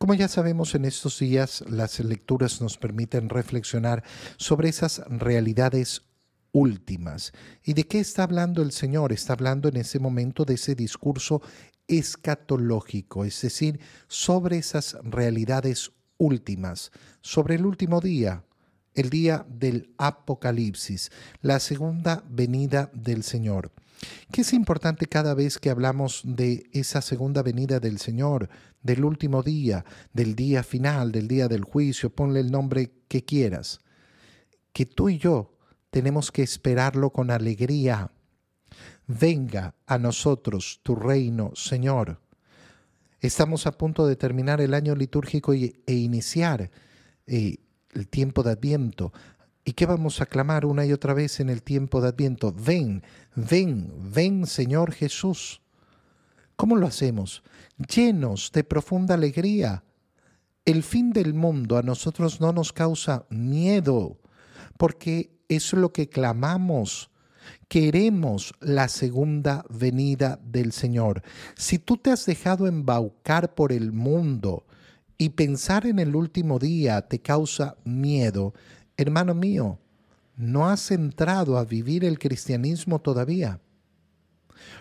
Como ya sabemos, en estos días las lecturas nos permiten reflexionar sobre esas realidades últimas. ¿Y de qué está hablando el Señor? Está hablando en ese momento de ese discurso escatológico, es decir, sobre esas realidades últimas, sobre el último día, el día del Apocalipsis, la segunda venida del Señor. ¿Qué es importante cada vez que hablamos de esa segunda venida del Señor, del último día, del día final, del día del juicio, ponle el nombre que quieras? Que tú y yo tenemos que esperarlo con alegría. Venga a nosotros tu reino, Señor. Estamos a punto de terminar el año litúrgico e iniciar eh, el tiempo de Adviento. ¿Y qué vamos a clamar una y otra vez en el tiempo de Adviento? Ven, ven, ven Señor Jesús. ¿Cómo lo hacemos? Llenos de profunda alegría. El fin del mundo a nosotros no nos causa miedo, porque es lo que clamamos. Queremos la segunda venida del Señor. Si tú te has dejado embaucar por el mundo y pensar en el último día te causa miedo, hermano mío, no has entrado a vivir el cristianismo todavía.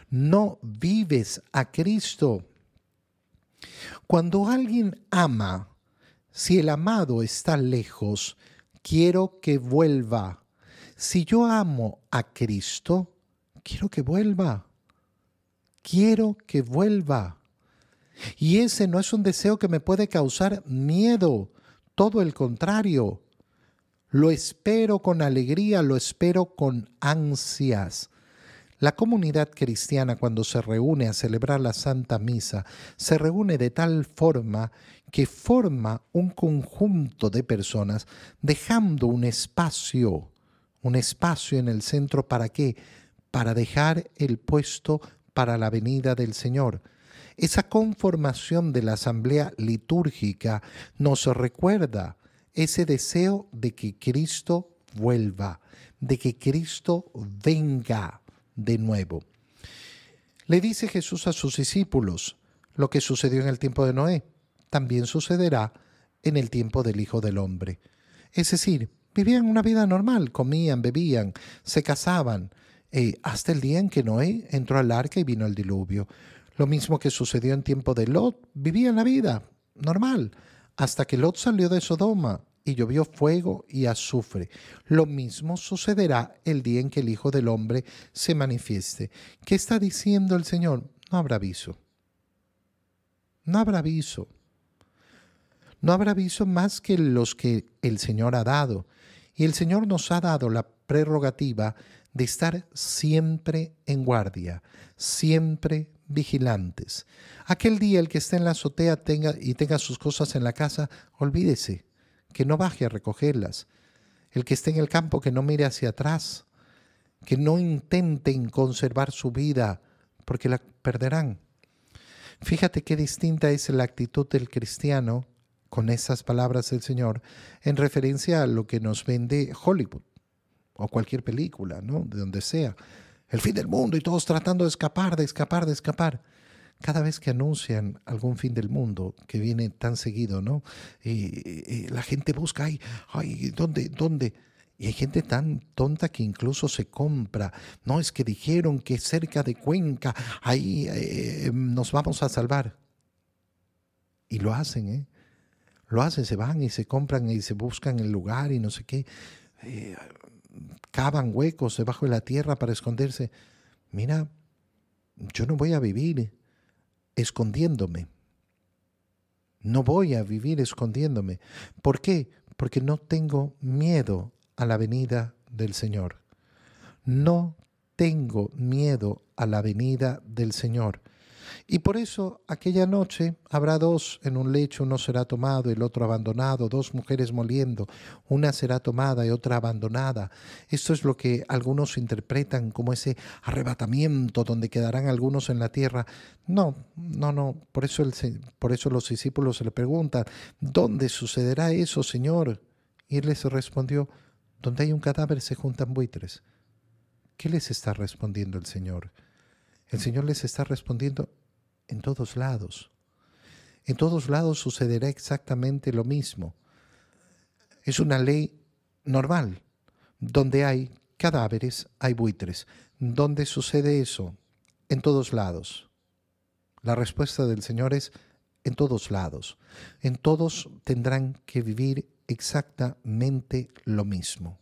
No vives a Cristo. Cuando alguien ama, si el amado está lejos, quiero que vuelva. Si yo amo a Cristo, quiero que vuelva. Quiero que vuelva. Y ese no es un deseo que me puede causar miedo, todo el contrario. Lo espero con alegría, lo espero con ansias. La comunidad cristiana cuando se reúne a celebrar la Santa Misa, se reúne de tal forma que forma un conjunto de personas dejando un espacio, un espacio en el centro para qué? Para dejar el puesto para la venida del Señor. Esa conformación de la asamblea litúrgica nos recuerda ese deseo de que Cristo vuelva, de que Cristo venga de nuevo. Le dice Jesús a sus discípulos, lo que sucedió en el tiempo de Noé, también sucederá en el tiempo del Hijo del Hombre. Es decir, vivían una vida normal, comían, bebían, se casaban, eh, hasta el día en que Noé entró al arca y vino el diluvio. Lo mismo que sucedió en tiempo de Lot, vivían la vida normal, hasta que Lot salió de Sodoma y llovió fuego y azufre. Lo mismo sucederá el día en que el Hijo del Hombre se manifieste. ¿Qué está diciendo el Señor? No habrá aviso. No habrá aviso. No habrá aviso más que los que el Señor ha dado. Y el Señor nos ha dado la prerrogativa de estar siempre en guardia, siempre vigilantes. Aquel día el que esté en la azotea tenga y tenga sus cosas en la casa, olvídese que no baje a recogerlas. El que esté en el campo, que no mire hacia atrás, que no intenten conservar su vida, porque la perderán. Fíjate qué distinta es la actitud del cristiano con esas palabras del Señor en referencia a lo que nos vende Hollywood o cualquier película, ¿no? De donde sea. El fin del mundo y todos tratando de escapar, de escapar, de escapar cada vez que anuncian algún fin del mundo, que viene tan seguido, ¿no? Y, la gente busca, ay, ¿dónde, dónde? Y hay gente tan tonta que incluso se compra. No, es que dijeron que cerca de Cuenca, ahí eh, nos vamos a salvar. Y lo hacen, ¿eh? Lo hacen, se van y se compran y se buscan el lugar y no sé qué. Eh, cavan huecos debajo de la tierra para esconderse. Mira, yo no voy a vivir escondiéndome. No voy a vivir escondiéndome. ¿Por qué? Porque no tengo miedo a la venida del Señor. No tengo miedo a la venida del Señor. Y por eso aquella noche habrá dos en un lecho, uno será tomado, el otro abandonado, dos mujeres moliendo, una será tomada y otra abandonada. Esto es lo que algunos interpretan como ese arrebatamiento donde quedarán algunos en la tierra. No, no, no, por eso, el, por eso los discípulos se le preguntan, ¿dónde sucederá eso, Señor? Y él les respondió, donde hay un cadáver se juntan buitres. ¿Qué les está respondiendo el Señor? El Señor les está respondiendo, en todos lados. En todos lados sucederá exactamente lo mismo. Es una ley normal. Donde hay cadáveres, hay buitres. ¿Dónde sucede eso? En todos lados. La respuesta del Señor es en todos lados. En todos tendrán que vivir exactamente lo mismo.